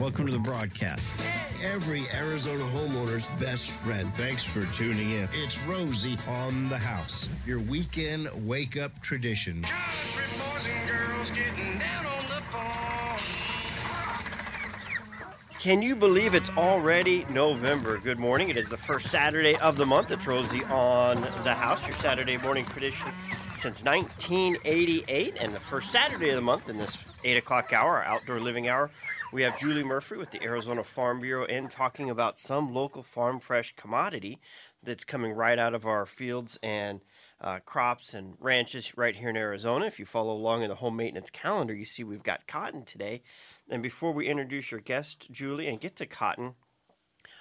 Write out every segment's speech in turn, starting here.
Welcome to the broadcast. Every Arizona homeowner's best friend. Thanks for tuning in. It's Rosie on the house. Your weekend wake up tradition. Country boys and girls getting down on the farm. Can you believe it's already November? Good morning. It is the first Saturday of the month. It's Rosie on the house, your Saturday morning tradition since 1988, and the first Saturday of the month in this 8 o'clock hour, our outdoor living hour. We have Julie Murphy with the Arizona Farm Bureau in talking about some local farm fresh commodity that's coming right out of our fields and uh, crops and ranches right here in Arizona. If you follow along in the home maintenance calendar, you see we've got cotton today. And before we introduce your guest, Julie, and get to cotton,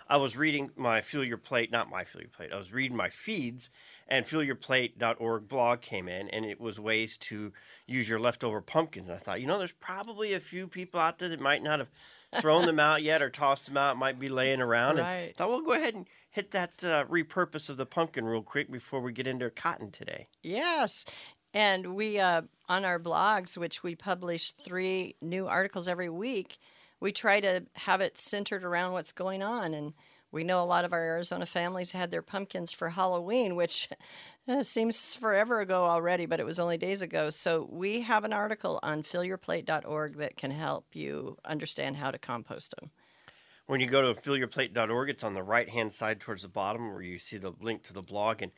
I was reading my Fill Your Plate, not my Fill Your Plate, I was reading my feeds, and fillyourplate.org blog came in, and it was ways to use your leftover pumpkins. And I thought, you know, there's probably a few people out there that might not have thrown them out yet or tossed them out, might be laying around. And Right. thought, we'll go ahead and hit that uh, repurpose of the pumpkin real quick before we get into cotton today. Yes. And we, uh, on our blogs, which we publish three new articles every week, we try to have it centered around what's going on. And we know a lot of our Arizona families had their pumpkins for Halloween, which uh, seems forever ago already, but it was only days ago. So we have an article on fillyourplate.org that can help you understand how to compost them. When you go to fillyourplate.org, it's on the right hand side towards the bottom where you see the link to the blog. And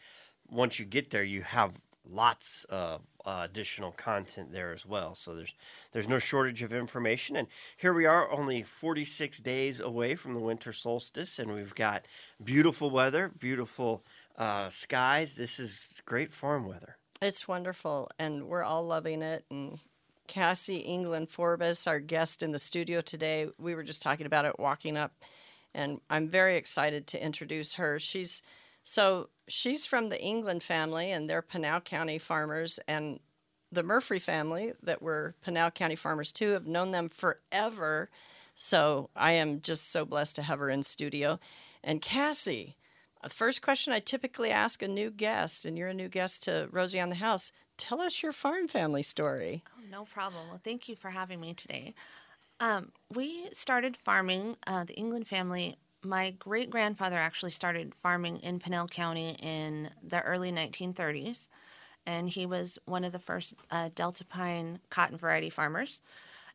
once you get there, you have lots of uh, additional content there as well. So there's there's no shortage of information. And here we are, only 46 days away from the winter solstice, and we've got beautiful weather, beautiful uh, skies. This is great farm weather. It's wonderful, and we're all loving it. And Cassie England Forbes, our guest in the studio today, we were just talking about it walking up, and I'm very excited to introduce her. She's so she's from the England family, and they're Pinal County farmers, and the Murphy family that were Pinal County farmers too have known them forever. So I am just so blessed to have her in studio. And Cassie, first question I typically ask a new guest, and you're a new guest to Rosie on the House. Tell us your farm family story. No problem. Well, thank you for having me today. Um, we started farming, uh, the England family. My great grandfather actually started farming in Pinal County in the early 1930s, and he was one of the first uh, Delta Pine cotton variety farmers.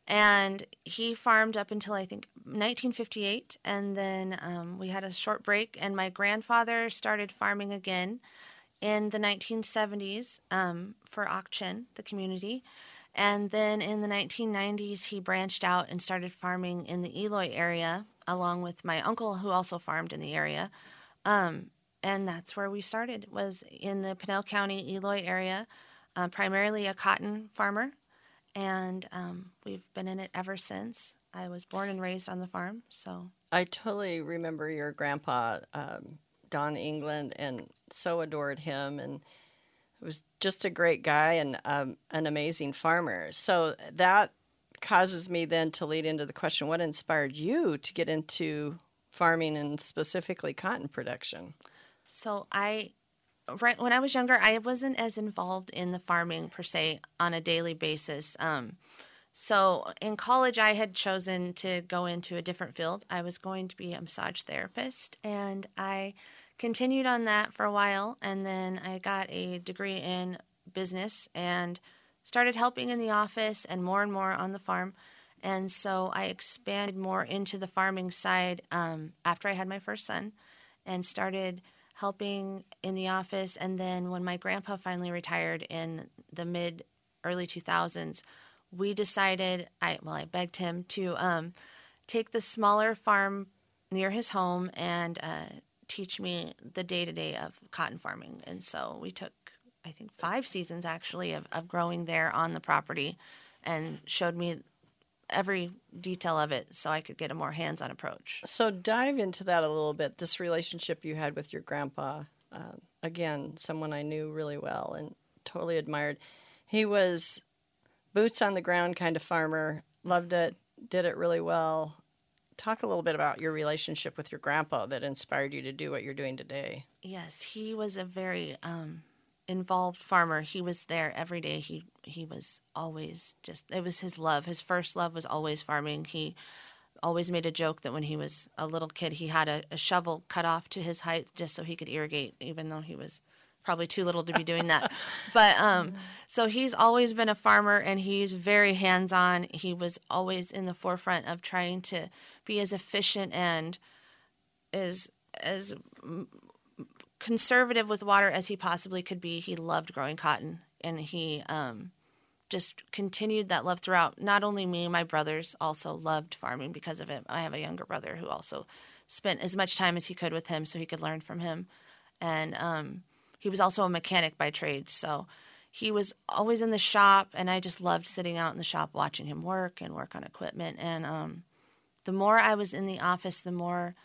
And he farmed up until I think 1958, and then um, we had a short break. And my grandfather started farming again in the 1970s um, for Auction, the community. And then in the 1990s, he branched out and started farming in the Eloy area, along with my uncle, who also farmed in the area. Um, and that's where we started, was in the Pinal County, Eloy area, uh, primarily a cotton farmer. And um, we've been in it ever since. I was born and raised on the farm, so I totally remember your grandpa, um, Don England, and so adored him, and was just a great guy and um, an amazing farmer. So that causes me then to lead into the question: What inspired you to get into farming and specifically cotton production? So I, right when I was younger, I wasn't as involved in the farming per se on a daily basis. Um, so in college, I had chosen to go into a different field. I was going to be a massage therapist, and I continued on that for a while. And then I got a degree in business and started helping in the office and more and more on the farm. And so I expanded more into the farming side um, after I had my first son and started helping in the office. And then when my grandpa finally retired in the mid early 2000s, we decided, I well, I begged him to um, take the smaller farm near his home and uh, teach me the day to day of cotton farming. And so we took, I think, five seasons actually of, of growing there on the property and showed me every detail of it so I could get a more hands on approach. So dive into that a little bit. This relationship you had with your grandpa, uh, again, someone I knew really well and totally admired. He was boots on the ground kind of farmer, loved it, did it really well. Talk a little bit about your relationship with your grandpa that inspired you to do what you're doing today. Yes, he was a very um, involved farmer. He was there every day. He he was always just it was his love. His first love was always farming. He always made a joke that when he was a little kid, he had a, a shovel cut off to his height just so he could irrigate, even though he was probably too little to be doing that. but um, so he's always been a farmer and he's very hands on. He was always in the forefront of trying to be as efficient and as as conservative with water as he possibly could be. He loved growing cotton and he um, just continued that love throughout. Not only me, my brothers also loved farming because of it. I have a younger brother who also spent as much time as he could with him so he could learn from him. And um, he was also a mechanic by trade. So he was always in the shop, and I just loved sitting out in the shop watching him work and work on equipment. And um, the more I was in the office, the more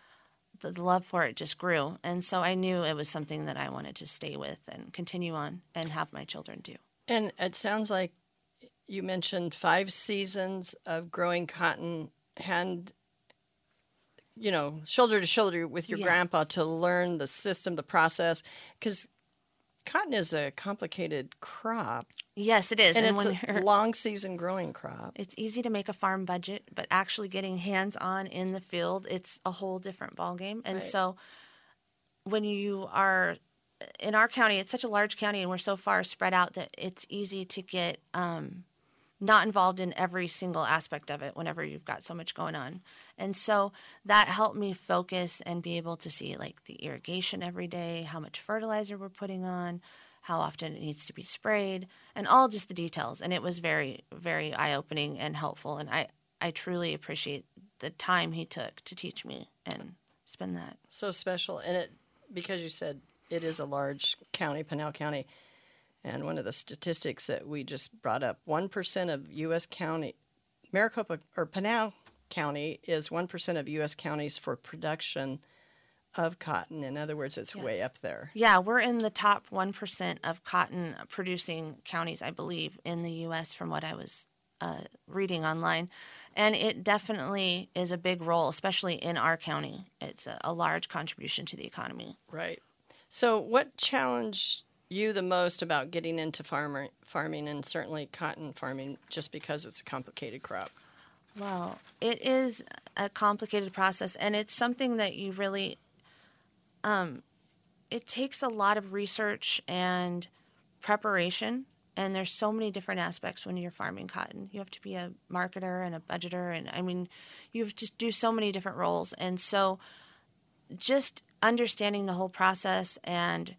the, love for it just grew. And so I knew it was something that I wanted to stay with and continue on and have my children do. And it sounds like you mentioned five seasons of growing cotton hand you know shoulder to shoulder with your Yeah. grandpa to learn the system the process because cotton is a complicated crop Yes, it is. and, And, it's a long season growing crop it's easy to make a farm budget, but actually getting hands on in the field, it's a whole different ballgame. And Right. so when you are in our county, it's such a large county and we're so far spread out that it's easy to get um, not involved in every single aspect of it whenever you've got so much going on. And so that helped me focus and be able to see like the irrigation every day, how much fertilizer we're putting on, how often it needs to be sprayed, and all just the details. And it was very, very eye opening and helpful. And I, I truly appreciate the time he took to teach me and spend that. so special and it because you said it is a large county pinal county and one of the statistics that we just brought up 1% of us county maricopa or pinal county is 1% of us counties for production of cotton in other words it's way up there Yeah, we're in the top 1% of cotton producing counties, I believe, in the U.S. from what I was uh, reading online. And it definitely is a big role, especially in our county. It's a, a large contribution to the economy. right so what challenged you the most about getting into farmer, farming and certainly cotton farming just because it's a complicated crop Well, it is a complicated process, and it's something that you really, um, it takes a lot of research and preparation. And there's so many different aspects when you're farming cotton. You have to be a marketer and a budgeter, and I mean, you have to do so many different roles. And so, just understanding the whole process and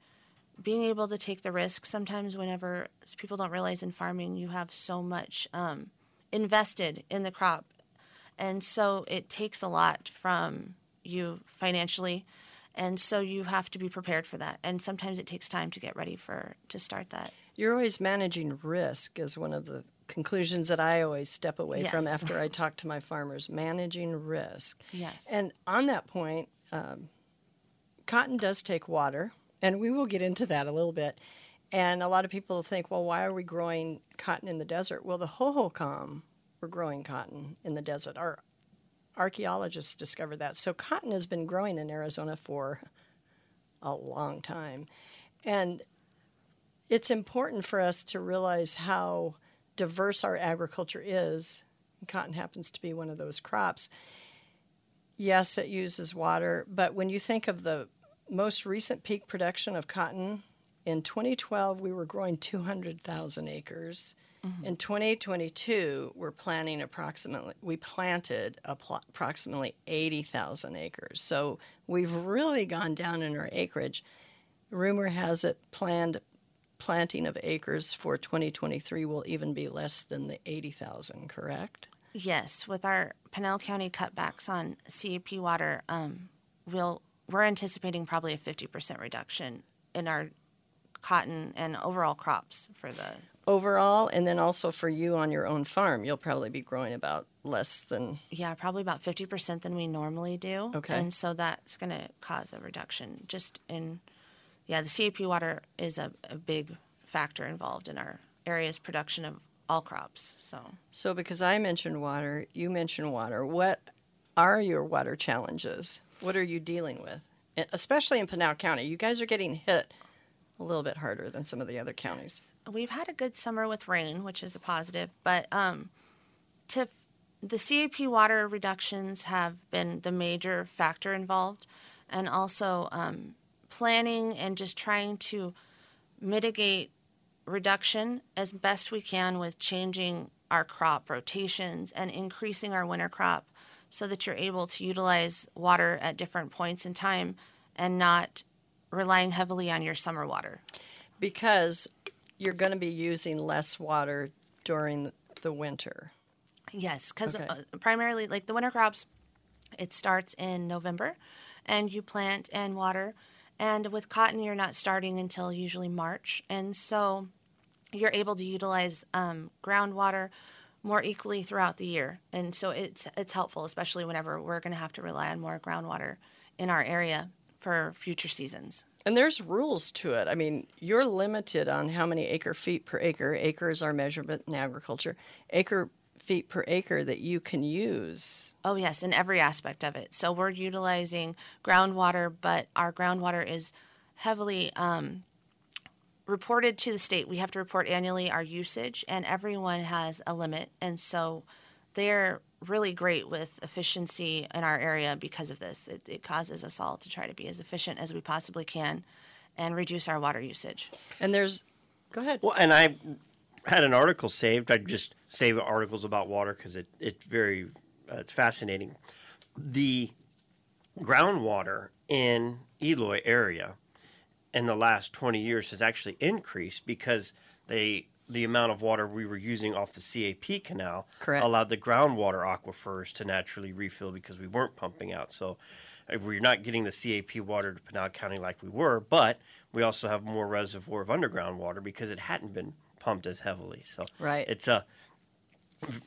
being able to take the risk sometimes whenever people don't realize in farming you have so much um, invested in the crop. And so it takes a lot from you financially and so you have to be prepared for that. And sometimes it takes time to get ready for to start that. You're always managing risk is one of the conclusions that I always step away from after I talk to my farmers. Managing risk. yes. And on that point, um, cotton does take water, and we will get into that a little bit. And a lot of people think, well, why are we growing cotton in the desert? Well, the Hohokam were growing cotton in the desert. Our archaeologists discovered that. So cotton has been growing in Arizona for a long time. And it's important for us to realize how diverse our agriculture is. Cotton happens to be one of those crops. Yes, it uses water, but when you think of the most recent peak production of cotton, in 2012 we were growing 200,000 acres. In 2022, we're planting approximately, we planted appro- approximately 80,000 acres. So we've really gone down in our acreage. Rumor has it planned planting of acres for 2023 will even be less than the 80,000, correct? yes with our pinal county cutbacks on cap water um, we'll we're anticipating probably a 50% reduction in our cotton and overall crops for the Overall, and then also for you on your own farm, you'll probably be growing about less than Yeah, probably about 50% than we normally do. Okay. And so that's going to cause a reduction just in, yeah, the CAP water is a, a big factor involved in our area's production of all crops. So, So, because I mentioned water, you mentioned water. What are your water challenges? What are you dealing with? Especially in Pinal County. You guys are getting hit a little bit harder than some of the other counties. we've had a good summer with rain, which is a positive, but um, to f- the CAP water reductions have been the major factor involved, and also um, planning and just trying to mitigate reduction as best we can with changing our crop rotations and increasing our winter crop so that you're able to utilize water at different points in time and not relying heavily on your summer water. Because you're going to be using less water during the winter. Yes, because Okay. uh, primarily, like the winter crops, it starts in November, and you plant and water. And with cotton, you're not starting until usually March, and so you're able to utilize um, groundwater more equally throughout the year. And so it's it's helpful, especially whenever we're going to have to rely on more groundwater in our area for future seasons. And there's rules to it. I mean, you're limited on how many acre feet per acre. Acre is our measurement in agriculture. Acre feet per acre that you can use. Oh, yes, in every aspect of it. So we're utilizing groundwater, but our groundwater is heavily um, reported to the state. We have to report annually our usage, and everyone has a limit. And so they're really great with efficiency in our area because of this. It, it causes us all to try to be as efficient as we possibly can and reduce our water usage. And there's, go ahead. Well, and I had an article saved. I just save articles about water because it it's very uh, it's fascinating. The groundwater in Eloy area in the last 20 years has actually increased because they the amount of water we were using off the CAP canal Correct. allowed the groundwater aquifers to naturally refill because we weren't pumping out. So we're not getting the CAP water to Pinal County like we were, but we also have more reservoir of underground water because it hadn't been pumped as heavily. So Right. it's a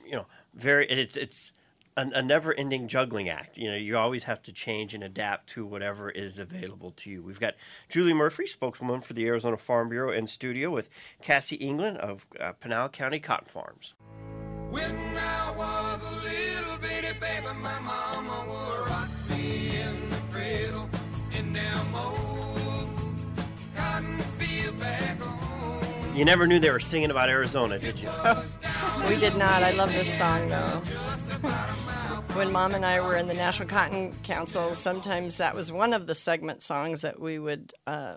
you know very it's it's a, a never-ending juggling act. You know, you always have to change and adapt to whatever is available to you. We've got Julie Murphy, spokeswoman for the Arizona Farm Bureau, in studio with Cassie England of uh, Pinal County Cotton Farms. When I was a little bitty baby, my mama would rock me in the cradle in them old cotton field back home. You never knew they were singing about Arizona, did you? We did not. I love this song though. When mom and I were in the National Cotton Council, sometimes that was one of the segment songs that we would uh,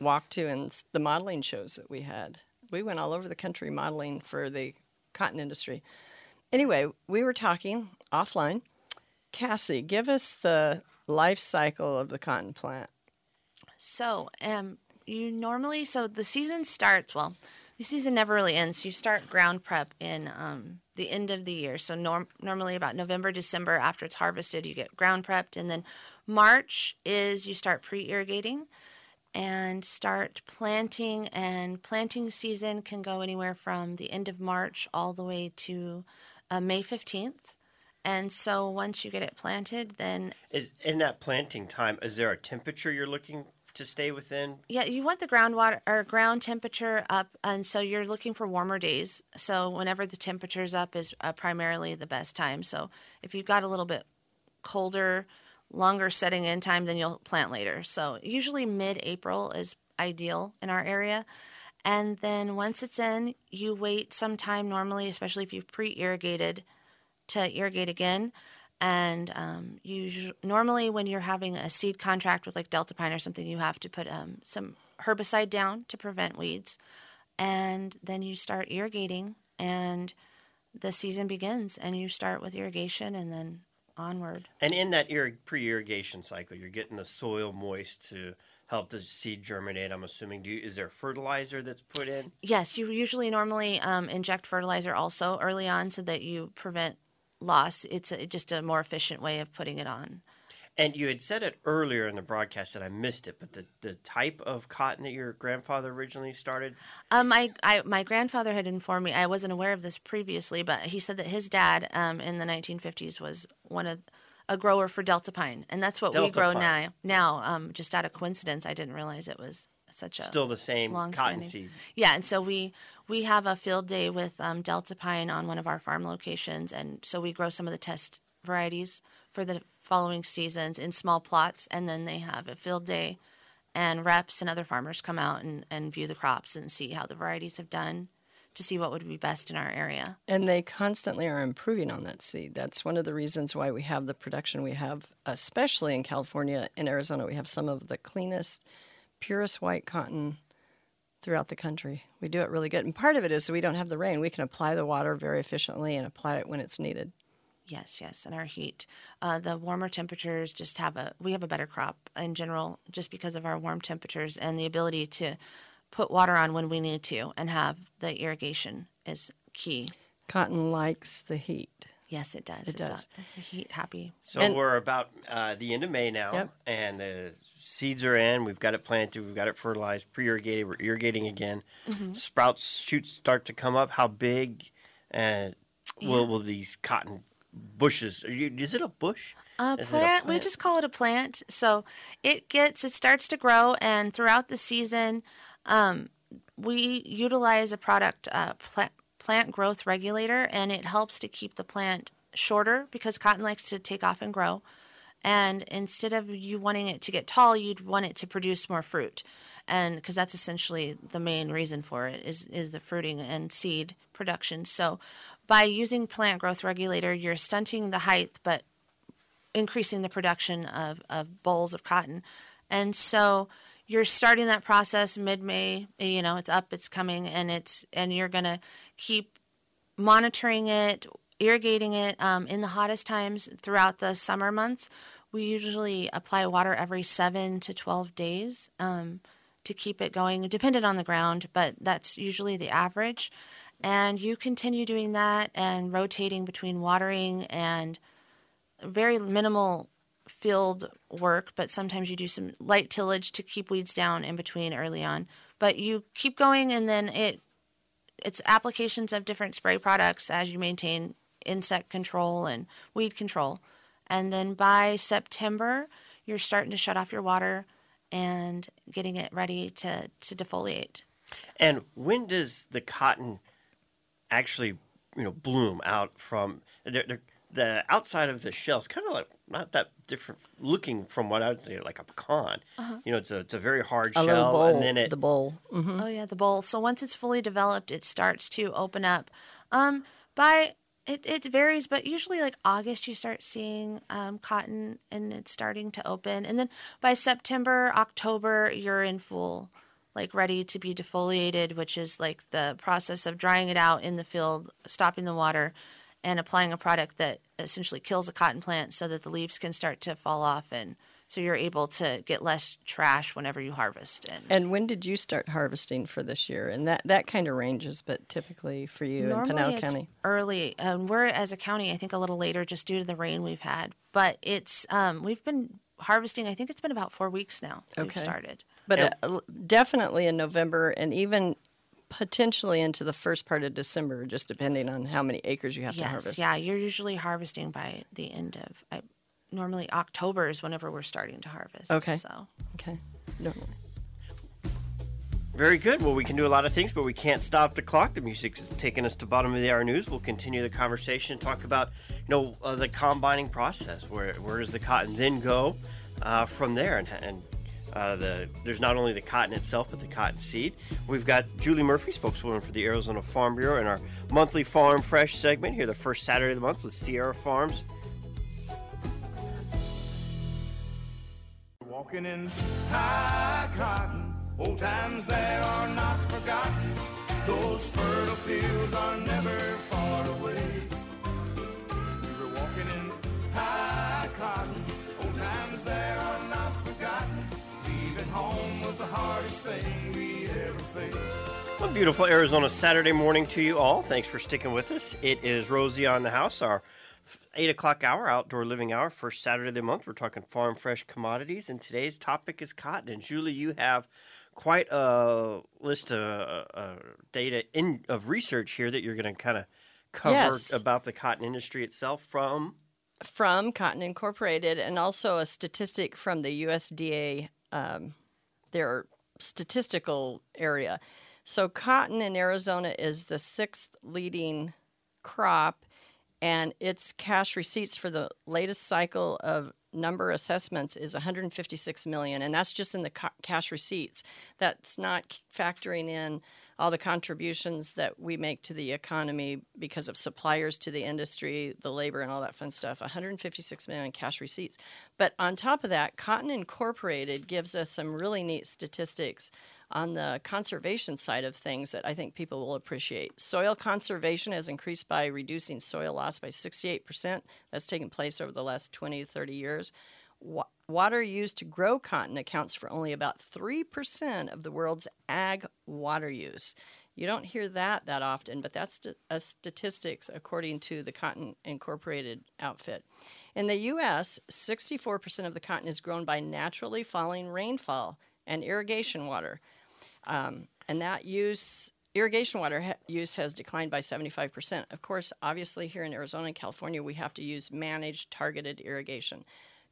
walk to in the modeling shows that we had. We went all over the country modeling for the cotton industry. Anyway, we were talking offline. Cassie, give us the life cycle of the cotton plant. So, um, you normally so the season starts well. The season never really ends. You start ground prep in um, the end of the year. So norm- normally about November, December after it's harvested, you get ground prepped, and then March is you start pre-irrigating and start planting. And planting season can go anywhere from the end of March all the way to uh, May fifteenth. And so once you get it planted, then Is in that planting time? Is there a temperature you're looking to stay within? Yeah, you want the groundwater or ground temperature up, and so you're looking for warmer days. So whenever the temperature's up is uh, primarily the best time. So if you've got a little bit colder, longer setting in time, then you'll plant later. So usually mid-April is ideal in our area. And then once it's in, you wait some time normally, especially if you've pre-irrigated, to irrigate again. And um, you normally, when you're having a seed contract with like Delta Pine or something, you have to put um, some herbicide down to prevent weeds, and then you start irrigating, and the season begins. And you start with irrigation, and then onward. And in that irrig- pre-irrigation cycle, you're getting the soil moist to help the seed germinate. I'm assuming. Do you, is there fertilizer that's put in? Yes, you usually normally um, inject fertilizer also early on so that you prevent loss. It's a, just a more efficient way of putting it on. And you had said it earlier in the broadcast, that I missed it. But the, the type of cotton that your grandfather originally started, Um, I, I, my grandfather had informed me. I wasn't aware of this previously, but he said that his dad, um, in the 1950s, was one of a grower for Delta Pine, and that's what we grow pine. now. Now, um, just out of coincidence, I didn't realize it was such a still the same cotton long-standing- seed. Yeah, and so we we have a field day with um, Delta Pine on one of our farm locations, and so we grow some of the test varieties for the following seasons in small plots, and then they have a field day, and reps and other farmers come out and, and view the crops and see how the varieties have done to see what would be best in our area. And they constantly are improving on that seed. That's one of the reasons why we have the production we have, especially in California and Arizona. We have some of the cleanest, purest white cotton throughout the country. We do it really good. And part of it is we don't have the rain. We can apply the water very efficiently and apply it when it's needed. Yes, yes, and our heat. Uh, the warmer temperatures just have a we have a better crop in general just because of our warm temperatures and the ability to put water on when we need to and have the irrigation is key. Cotton likes the heat. Yes, it does. It it's does. A, it's a heat happy. So And- we're about uh, the end of May now, Yep. and the seeds are in. We've got it planted. We've got it fertilized, pre-irrigated. We're irrigating again. Mm-hmm. Sprouts, shoots start to come up. How big? And will will these cotton bushes? Are you, is it a bush? A Is it a plant, we just call it a plant. So it gets, it starts to grow, and throughout the season, um, we utilize a product, uh, plant, plant growth regulator, and it helps to keep the plant shorter because cotton likes to take off and grow. And instead of you wanting it to get tall, you'd want it to produce more fruit, and because that's essentially the main reason for it is is the fruiting and seed production. So, by using plant growth regulator, you're stunting the height, but increasing the production of, of bolls of cotton. And so you're starting that process mid May, you know, it's up, it's coming, and it's and you're gonna keep monitoring it, irrigating it um, in the hottest times throughout the summer months. We usually apply water every seven to 12 days um, to keep it going, dependent on the ground, but that's usually the average. And you continue doing that and rotating between watering and very minimal field work, but sometimes you do some light tillage to keep weeds down in between early on. But you keep going, and then it it's applications of different spray products as you maintain insect control and weed control. And then by September, you're starting to shut off your water and getting it ready to, to defoliate. And when does the cotton actually, you know, bloom out from they're, they're, the outside of the shell is kind of like not that different looking from what I would say like a pecan. You know, it's a it's a very hard A shell, boll, and then it the boll. hmm Oh yeah, the boll. So once it's fully developed, it starts to open up. Um, by it, it varies, but usually like August you start seeing um, cotton and it's starting to open, and then by September, October you're in full, like ready to be defoliated, which is like the process of drying it out in the field, stopping the water, and applying a product that essentially kills a cotton plant so that the leaves can start to fall off and so you're able to get less trash whenever you harvest and And when did you start harvesting for this year? And that, that kind of ranges, but typically for you in Normally Pinal it's County. early. Um, we're as a county, I think a little later, just due to the rain we've had. But it's um, we've been harvesting. I think it's been about four weeks now. that We've Okay. started. But And- uh, definitely in November and even potentially into the first part of December, just depending on how many acres you have to yes, harvest. yeah. You're usually harvesting by the end of. I, normally October is whenever we're starting to harvest. Okay. So Okay. Normally. Very good. Well, we can do a lot of things, but we can't stop the clock. The music is taking us to bottom of the hour news. We'll continue the conversation and talk about, you know, uh, the combining process. Where where does the cotton then go uh, from there? And, and uh, the there's not only the cotton itself, but the cotton seed. We've got Julie Murphy, spokeswoman for the Arizona Farm Bureau, in our monthly Farm Fresh segment here, the first Saturday of the month with Sierra Farms. Walking in high cotton, old times they are not forgotten. Those fertile fields are never far away. Home was the hardest thing we ever faced. A beautiful Arizona Saturday morning to you all. Thanks for sticking with us. It is Rosie on the house, our eight o'clock hour, outdoor living hour, first Saturday of the month. We're talking farm fresh commodities, and today's topic is cotton. And Julie, you have quite a list of uh, uh, data in of research here that you're going to kind of cover Yes. about the cotton industry itself from. From Cotton Incorporated and also a statistic from the USDA, um, their statistical area. So, cotton in Arizona is the sixth leading crop, and its cash receipts for the latest cycle of number assessments is 156 million, and that's just in the ca- cash receipts. That's not factoring in all the contributions that we make to the economy because of suppliers to the industry, the labor, and all that fun stuff. 156 million cash receipts. But on top of that, Cotton Incorporated gives us some really neat statistics on the conservation side of things that I think people will appreciate. Soil conservation has increased by reducing soil loss by 68%. That's taken place over the last 20 to 30 years. Wa- water used to grow cotton accounts for only about 3% of the world's ag water use. You don't hear that that often, but that's st- a statistics according to the Cotton Incorporated outfit. In the U.S., 64% of the cotton is grown by naturally falling rainfall and irrigation water Um, and that use irrigation water ha- use has declined by 75%. Of course, obviously here in Arizona and California, we have to use managed targeted irrigation.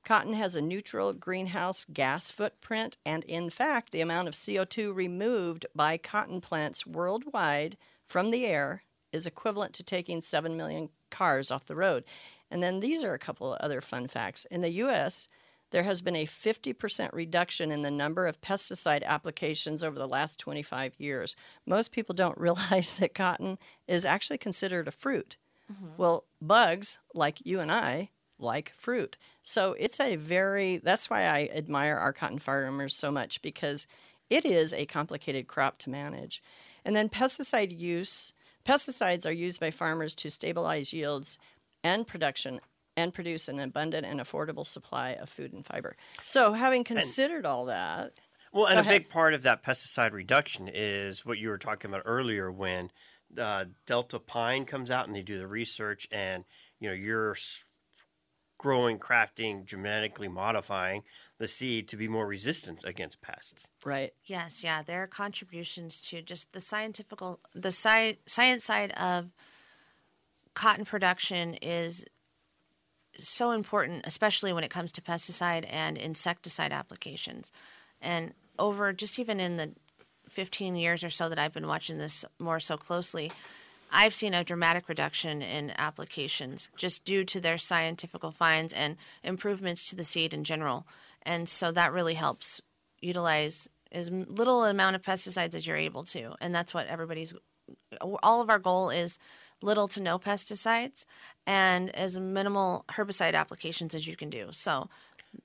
Cotton has a neutral greenhouse gas footprint, and in fact, the amount of CO2 removed by cotton plants worldwide from the air is equivalent to taking 7 million cars off the road. And then these are a couple of other fun facts. In the US, there has been a 50% reduction in the number of pesticide applications over the last 25 years. Most people don't realize that cotton is actually considered a fruit. Mm-hmm. Well, bugs, like you and I, like fruit. So it's a very, that's why I admire our cotton farmers so much because it is a complicated crop to manage. And then pesticide use, pesticides are used by farmers to stabilize yields and production and produce an abundant and affordable supply of food and fiber. So, having considered all that, Well, and a ahead. big part of that pesticide reduction is what you were talking about earlier when uh, Delta Pine comes out and they do the research and, you know, you're s- growing, crafting, genetically modifying the seed to be more resistant against pests. right? Yes, yeah, their contributions to just the scientific, the sci- science side of cotton production is so important, especially when it comes to pesticide and insecticide applications. And over just even in the 15 years or so that I've been watching this more so closely, I've seen a dramatic reduction in applications just due to their scientific finds and improvements to the seed in general. And so that really helps utilize as little amount of pesticides as you're able to. And that's what everybody's all of our goal is little to no pesticides and as minimal herbicide applications as you can do. So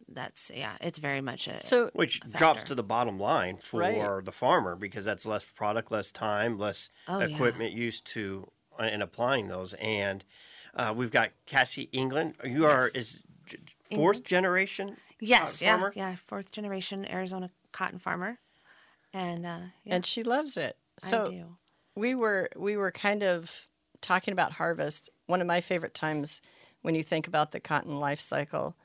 that's yeah, it's very much a So, Which factor. drops to the bottom line for Right. the farmer because that's less product, less time, less Oh, yeah. equipment used to uh, in applying those. And uh, we've got Cassie England. You are is g- fourth generation. yes, uh, yeah, farmer? yeah, fourth generation Arizona cotton farmer, and uh, yeah, and she loves it. So, I do. we were we were kind of talking about harvest. One of my favorite times when you think about the cotton life cycle,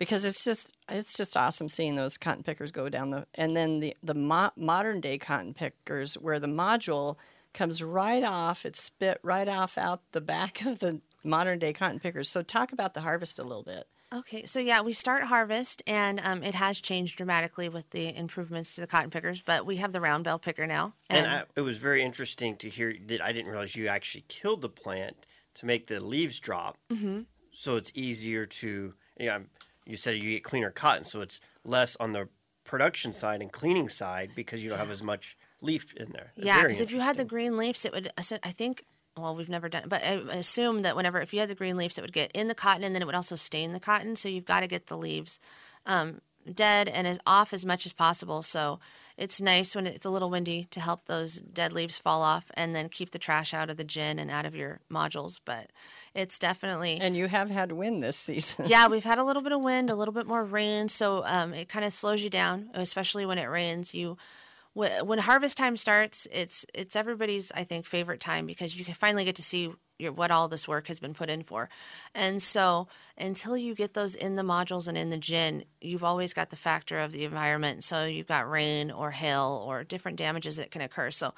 because it's just it's just awesome seeing those cotton pickers go down the and then the the mo- modern day cotton pickers where the module comes right off, it's spit right off out the back of the modern day cotton pickers. So talk about the harvest a little bit. Okay, so yeah, we start harvest, and um, it has changed dramatically with the improvements to the cotton pickers. But we have the round bale picker now, And I, it was very interesting to hear that I didn't realize you actually killed the plant to make the leaves drop. Mm-hmm. So it's easier to, you, know, you said you get cleaner cotton, so it's less on the production side and cleaning side because you don't have as much leaf in there. Yeah, because if you had the green leaves, it would. I I think. Well, we've never done it, but I assume that whenever if you had the green leaves, it would get in the cotton, and then it would also stain the cotton. So you've got to get the leaves um, dead and as off as much as possible. So it's nice when it's a little windy to help those dead leaves fall off, and then keep the trash out of the gin and out of your modules. But it's definitely And you have had wind this season. yeah, we've had a little bit of wind, a little bit more rain, so um, it kind of slows you down, especially when it rains. You when harvest time starts, it's it's everybody's I think favorite time because you can finally get to see your, what all this work has been put in for, and so until you get those in the modules and in the gin, you've always got the factor of the environment. So you've got rain or hail or different damages that can occur. So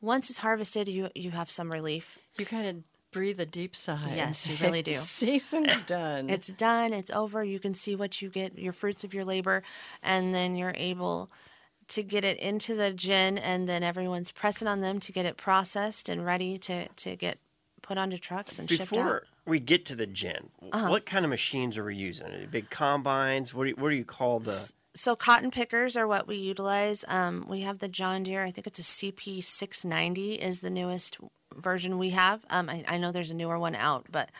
once it's harvested, you you have some relief. You kind of breathe a deep sigh. Yes, you really do. Season's done. It's done, it's over. You can see what you get, your fruits of your labor, and then you're able to get it into the gin, and then everyone's pressing on them to get it processed and ready to, to get put onto trucks and shipped out. Before we get to the gin, Uh-huh. what kind of machines are we using? Are Big combines? What do you, what do you call the so cotton pickers are what we utilize. Um, we have the John Deere. I think it's a CP six ninety is the newest version we have. Um, I, I know there's a newer one out, but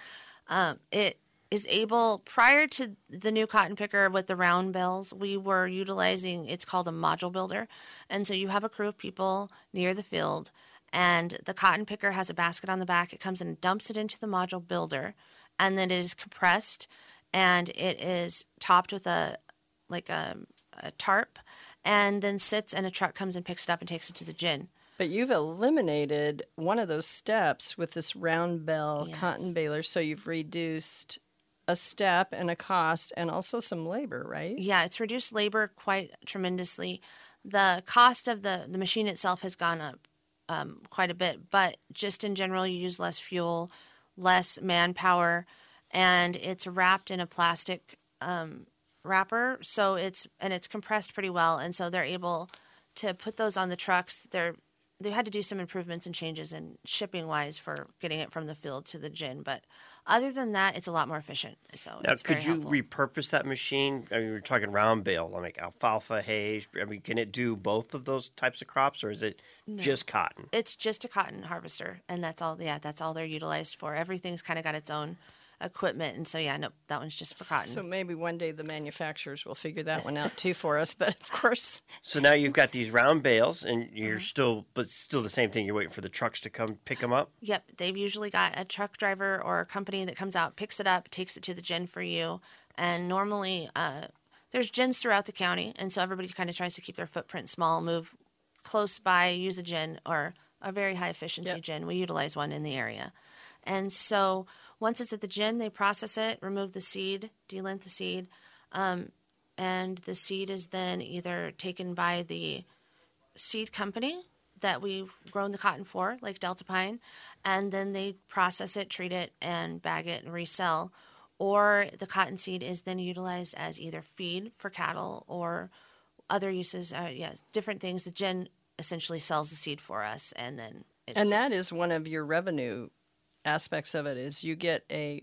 um, it is able prior to the new cotton picker with the round bales we were utilizing it's called a module builder. And so you have a crew of people near the field and the cotton picker has a basket on the back. It comes and dumps it into the module builder and then it is compressed and it is topped with a like a, a tarp and then sits and a truck comes and picks it up and takes it to the gin But you've eliminated one of those steps with this round bale Yes. cotton baler, so you've reduced a step and a cost and also some labor, right? Yeah, it's reduced labor quite tremendously. The cost of the, the machine itself has gone up um, quite a bit, but just in general, you use less fuel, less manpower, and it's wrapped in a plastic um, wrapper. So it's and it's compressed pretty well, and so they're able to put those on the trucks. They're they've had to do some improvements and changes in shipping wise for getting it from the field to the gin, but other than that, it's a lot more efficient. So Now, could you helpful. repurpose that machine? I mean, we're talking round bale, like alfalfa, hay. I mean, can it do both of those types of crops, or is it just cotton? It's just a cotton harvester, and that's all. Yeah, that's all they're utilized for. Everything's kind of got its own equipment, and so yeah, no, that one's just for cotton. So maybe one day the manufacturers will figure that one out too for us. But of course, So now you've got these round bales, and you're Mm-hmm. still, but still the same thing. You're waiting for the trucks to come pick them up. Yep, they've usually got a truck driver or a company that comes out, picks it up, takes it to the gin for you, and normally uh, there's gins throughout the county, and so everybody kind of tries to keep their footprint small, move close by, use a gin or a very high efficiency Yep. gin. We utilize one in the area, and so once it's at the gin, they process it, remove the seed, delint the seed, um, and the seed is then either taken by the seed company that we've grown the cotton for, like Delta Pine, and then they process it, treat it, and bag it and resell. Or the cotton seed is then utilized as either feed for cattle or other uses. Uh, yes, different things. The gin essentially sells the seed for us, and then it's, and that is one of your revenue aspects of it is you get a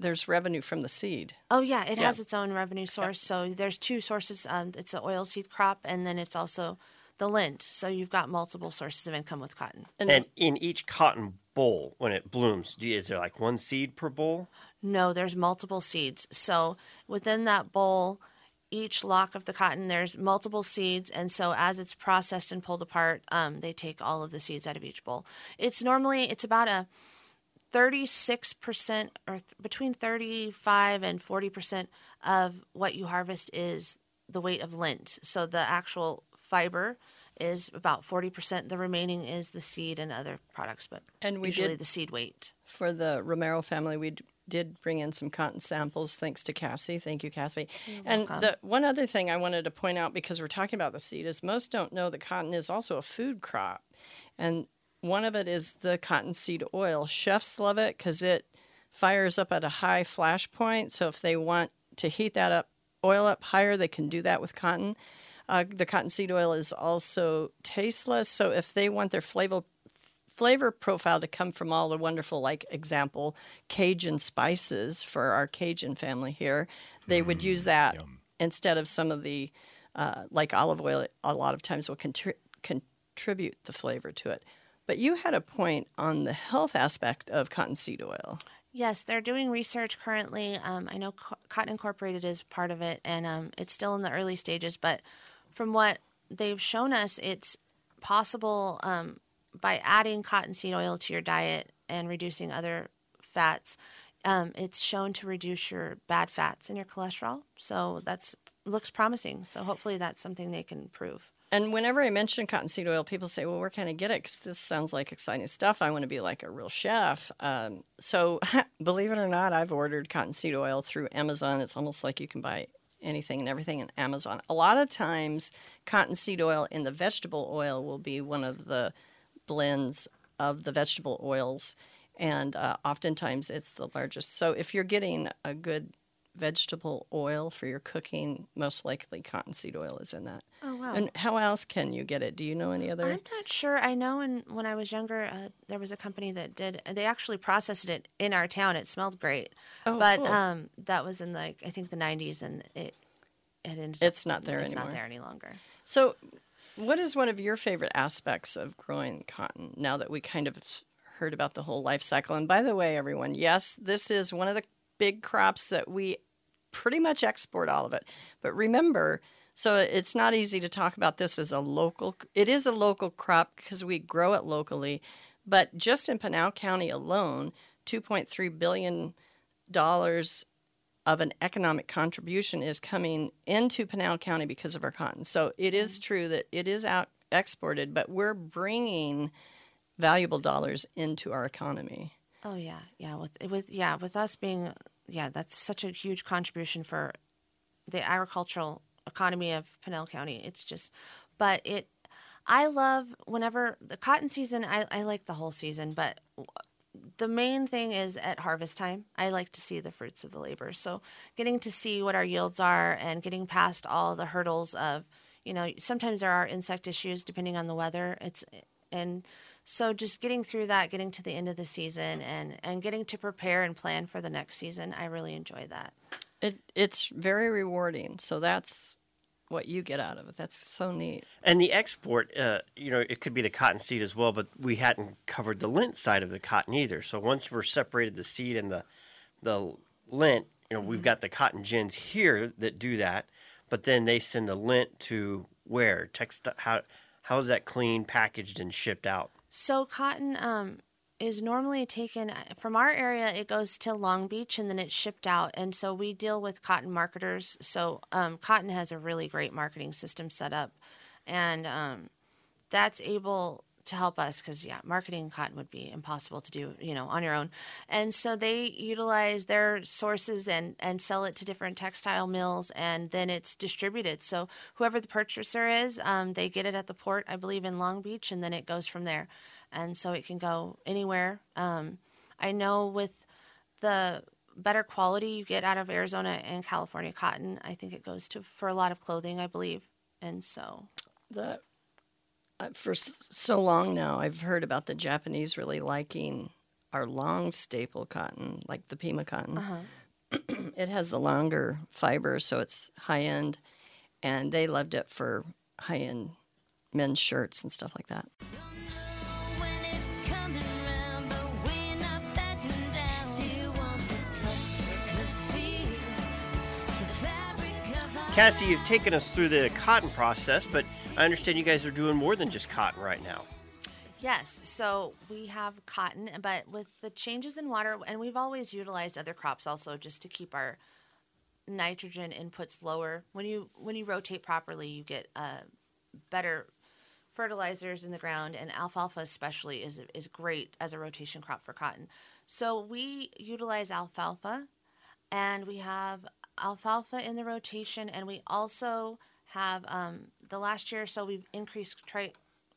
there's revenue from the seed. Oh yeah, it Yeah. has its own revenue source. So there's two sources. Um, it's the oilseed crop, and then it's also the lint. So you've got multiple sources of income with cotton. And, And in each cotton boll, when it blooms, is there like one seed per boll? No, there's multiple seeds. So within that boll, each lock of the cotton, there's multiple seeds, and so as it's processed and pulled apart, um, they take all of the seeds out of each boll. It's normally it's about a 36% or th- between 35 and 40% of what you harvest is the weight of lint. So the actual fiber is about 40%. The remaining is the seed and other products, but And we usually did- the seed weight. for the Romero family, we d- did bring in some cotton samples thanks to Cassie. Thank you, Cassie. and the one other thing I wanted to point out because we're talking about the seed is most don't know that cotton is also a food crop, and one of it is the cottonseed oil. Chefs love it because it fires up at a high flash point. So if they want to heat that up, oil up higher, they can do that with cotton. Uh, the cottonseed oil is also tasteless. So if they want their flavor flavor profile to come from all the wonderful, like example, Cajun spices for our Cajun family here, they would use that instead of some of the uh, like olive oil. A lot of times will contri- contribute the flavor to it. But you had a point on the health aspect of cottonseed oil. Yes, they're doing research currently. Um, I know Co- Cotton Incorporated is part of it, and um, it's still in the early stages. But from what they've shown us, it's possible um, by adding cottonseed oil to your diet and reducing other fats. Um, it's shown to reduce your bad fats and your cholesterol. So that's looks promising. So hopefully that's something they can prove. And whenever I mention cottonseed oil, people say, "Well, where can I get it?" Because this sounds like exciting stuff. I want to be like a real chef. Um, so, believe it or not, I've ordered cottonseed oil through Amazon. It's almost like you can buy anything and everything in Amazon. A lot of times, cottonseed oil in the vegetable oil will be one of the blends of the vegetable oils, and uh, oftentimes it's the largest. So, if you're getting a good vegetable oil for your cooking, most likely cottonseed oil is in that. Oh wow. And how else can you get it? Do you know any other? I'm not sure. I know when, when I was younger, uh, there was a company that did. They actually processed it in our town. It smelled great, Oh, but cool. um, that was in like I think the 90s, and it it ended It's not there it's anymore. not there any longer. So, what is one of your favorite aspects of growing cotton now that we kind of heard about the whole life cycle? And by the way, everyone, yes, this is one of the big crops that we pretty much export all of it. But remember, so it's not easy to talk about this as a local, it is a local crop because we grow it locally. But just in Pinal County alone, $2.3 billion of an economic contribution is coming into Pinal County because of our cotton. So it is mm-hmm. true that it is out exported, but we're bringing valuable dollars into our economy. Oh yeah, yeah. With with yeah, with us being yeah, that's such a huge contribution for the agricultural economy of Pinal County. It's just, but it. I love whenever the cotton season. I, I like the whole season, but the main thing is at harvest time. I like to see the fruits of the labor. So getting to see what our yields are and getting past all the hurdles of, you know, sometimes there are insect issues depending on the weather. It's and so just getting through that, getting to the end of the season and and getting to prepare and plan for the next season, I really enjoy that. It it's very rewarding. So that's what you get out of it. That's so neat. And the export, uh, you know, it could be the cotton seed as well, but we hadn't covered the lint side of the cotton either. So once we're separated the seed and the the lint, you know, we've got the cotton gins here that do that, but then they send the lint to where? Text how how is that clean, packaged, and shipped out? So cotton um, is normally taken from our area. It goes to Long Beach and then it's shipped out. And so we deal with cotton marketers. So um, cotton has a really great marketing system set up, and um, that's able to help us because yeah, marketing cotton would be impossible to do you know on your own. And so they utilize their sources and and sell it to different textile mills, and then it's distributed. So whoever the purchaser is, um, they get it at the port, I believe, in Long Beach, and then it goes from there. And so it can go anywhere. Um, I know with the better quality you get out of Arizona and California cotton, I think it goes to for a lot of clothing, I believe. And so The Uh, for so long now, I've heard about the Japanese really liking our long staple cotton, like the Pima cotton. Uh-huh. it has the longer fiber, so it's high end, and they loved it for high end men's shirts and stuff like that. Cassie, you've taken us through the cotton process, but I understand you guys are doing more than just cotton right now. Yes, so we have cotton, but with the changes in water, and we've always utilized other crops also just to keep our nitrogen inputs lower. When you when you rotate properly, you get uh, better fertilizers in the ground, and alfalfa especially is is great as a rotation crop for cotton. So we utilize alfalfa, and we have alfalfa in the rotation, and we also have um, the last year or so we've increased tri-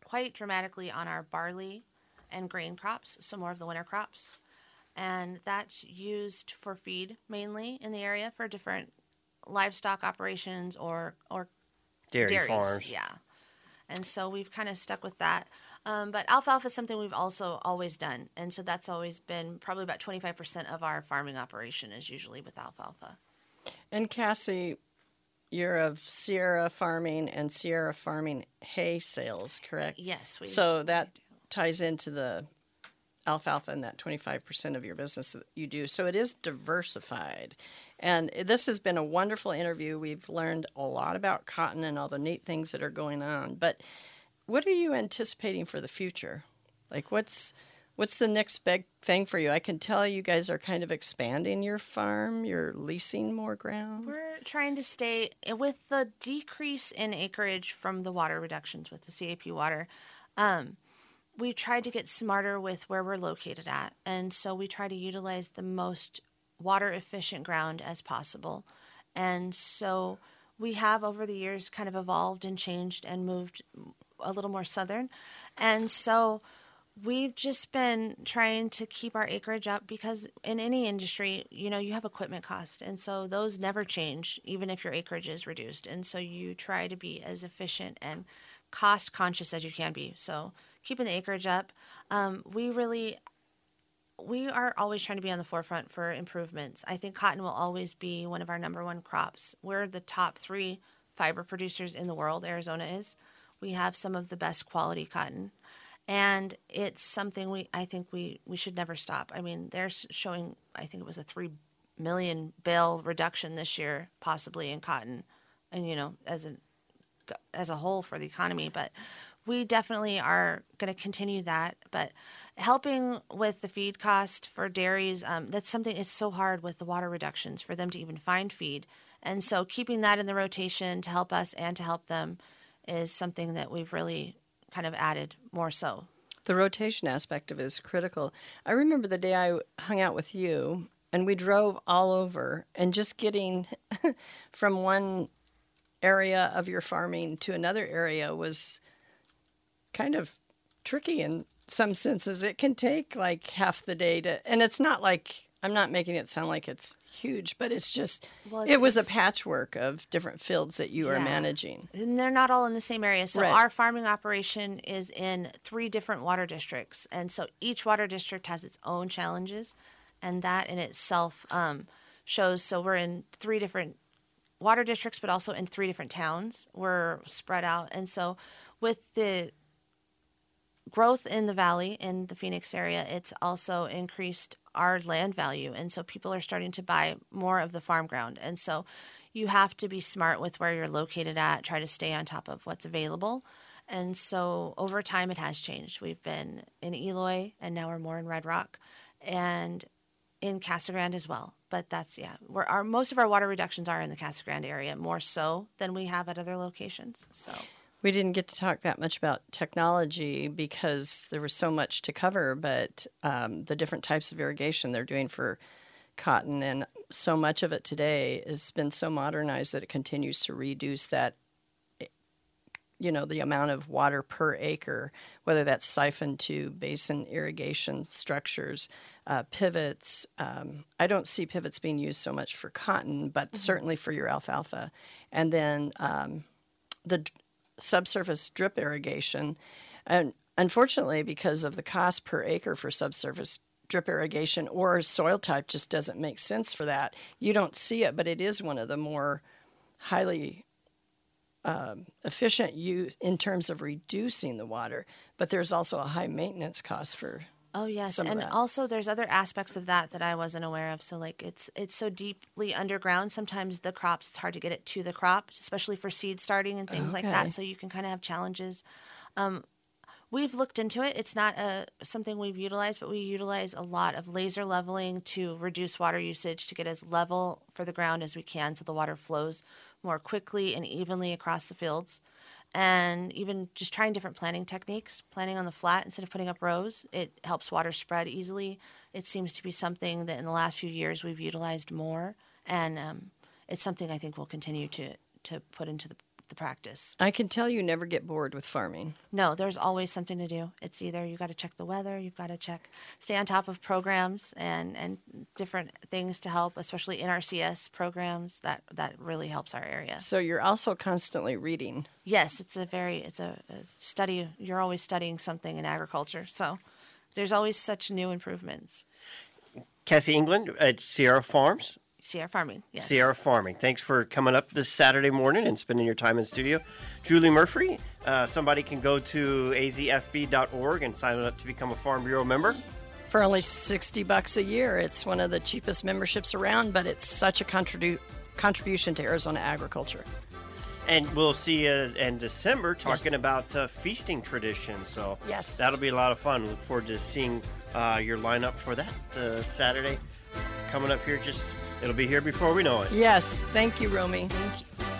quite dramatically on our barley and grain crops, some more of the winter crops. And that's used for feed mainly in the area for different livestock operations or, or Dairy dairies. farms. Yeah. And so we've kind of stuck with that. Um, but alfalfa is something we've also always done. And so that's always been probably about 25% of our farming operation is usually with alfalfa. And Cassie, you're of Sierra Farming and Sierra Farming hay sales, correct? Yes. We So that ties into the alfalfa and that 25% of your business that you do. So it is diversified. And this has been a wonderful interview. We've learned a lot about cotton and all the neat things that are going on. But what are you anticipating for the future? Like what's what's the next big thing for you? I can tell you guys are kind of expanding your farm, you're leasing more ground. We're trying to stay with the decrease in acreage from the water reductions with the CAP water. Um, we tried to get smarter with where we're located at, and so we try to utilize the most water efficient ground as possible. And so we have over the years kind of evolved and changed and moved a little more southern. And so we've just been trying to keep our acreage up because in any industry, you know, you have equipment cost. And so those never change, even if your acreage is reduced. And so you try to be as efficient and cost conscious as you can be. So keeping the acreage up. Um, we really we are always trying to be on the forefront for improvements. I think cotton will always be one of our number one crops. We're the top three fiber producers in the world, Arizona is. We have some of the best quality cotton. And it's something we I think we, we should never stop. I mean, they're showing I think it was a three million bale reduction this year, possibly in cotton, and you know, as a as a whole for the economy, but we definitely are going to continue that. But helping with the feed cost for dairies, um, that's something it's so hard with the water reductions for them to even find feed. And so keeping that in the rotation to help us and to help them is something that we've really kind of added more so. The rotation aspect of it is critical. I remember the day I hung out with you and we drove all over and just getting from one area of your farming to another area was kind of tricky in some senses. It can take like half the day to, and it's not like I'm not making it sound like it's huge, but it's just Well, it was a patchwork of different fields that you are managing. And they're not all in the same area. So Right. our farming operation is in three different water districts, and so each water district has its own challenges, and that in itself um, shows. So we're in three different water districts, but also in three different towns. We're spread out, and so with the growth in the valley in the Phoenix area, it's also increased our land value. And so people are starting to buy more of the farm ground. And so you have to be smart with where you're located at, try to stay on top of what's available. And so over time, it has changed. We've been in Eloy, and now we're more in Red Rock, and in Casa Grande as well. But that's yeah, we're our most of our water reductions are in the Casa Grande area, more so than we have at other locations. So We didn't get to talk that much about technology because there was so much to cover, but um, the different types of irrigation they're doing for cotton and so much of it today has been so modernized that it continues to reduce that you know the amount of water per acre whether that's siphoned to basin irrigation structures uh, pivots. Um, i don't see pivots being used so much for cotton but certainly for your alfalfa. And then um, the subsurface drip irrigation. And unfortunately, because of the cost per acre for subsurface drip irrigation or soil type just doesn't make sense for that, you don't see it, but it is one of the more highly um, efficient use in terms of reducing the water. But there's also a high maintenance cost for. Oh yes, some and also there's other aspects of that that I wasn't aware of. So like it's it's so deeply underground. Sometimes the crops it's hard to get it to the crop, especially for seed starting and things like that. So you can kind of have challenges. Um, we've looked into it. It's not a something we've utilized, but we utilize a lot of laser leveling to reduce water usage to get as level for the ground as we can, so the water flows more quickly and evenly across the fields and even just trying different planting techniques, planting on the flat instead of putting up rows. It helps water spread easily. It seems to be something that in the last few years we've utilized more, and um, it's something I think we'll continue to to put into the, the practice. I can tell you never get bored with farming. No, there's always something to do. It's either you got to check the weather, you've got to check, stay on top of programs and and different things to help, especially NRCS programs. That that really helps our area. So you're also constantly reading. Yes, it's a very it's a, a study. You're always studying something in agriculture, so there's always such new improvements. Cassie England at Sierra Farms. Sierra farming, yes. Sierra Farming. Thanks for coming up this Saturday morning and spending your time in studio. Julie Murphy, uh, somebody can go to azfb.org and sign up to become a Farm Bureau member. for only 60 bucks a year. It's one of the cheapest memberships around, but it's such a contribu- contribution to Arizona agriculture. And we'll see you in December talking Yes. about uh, feasting traditions. So Yes. that'll be a lot of fun. Look forward to seeing uh, your lineup for that uh, Saturday coming up here. Just it'll be here before we know it. Yes, thank you, Romy. Thank you.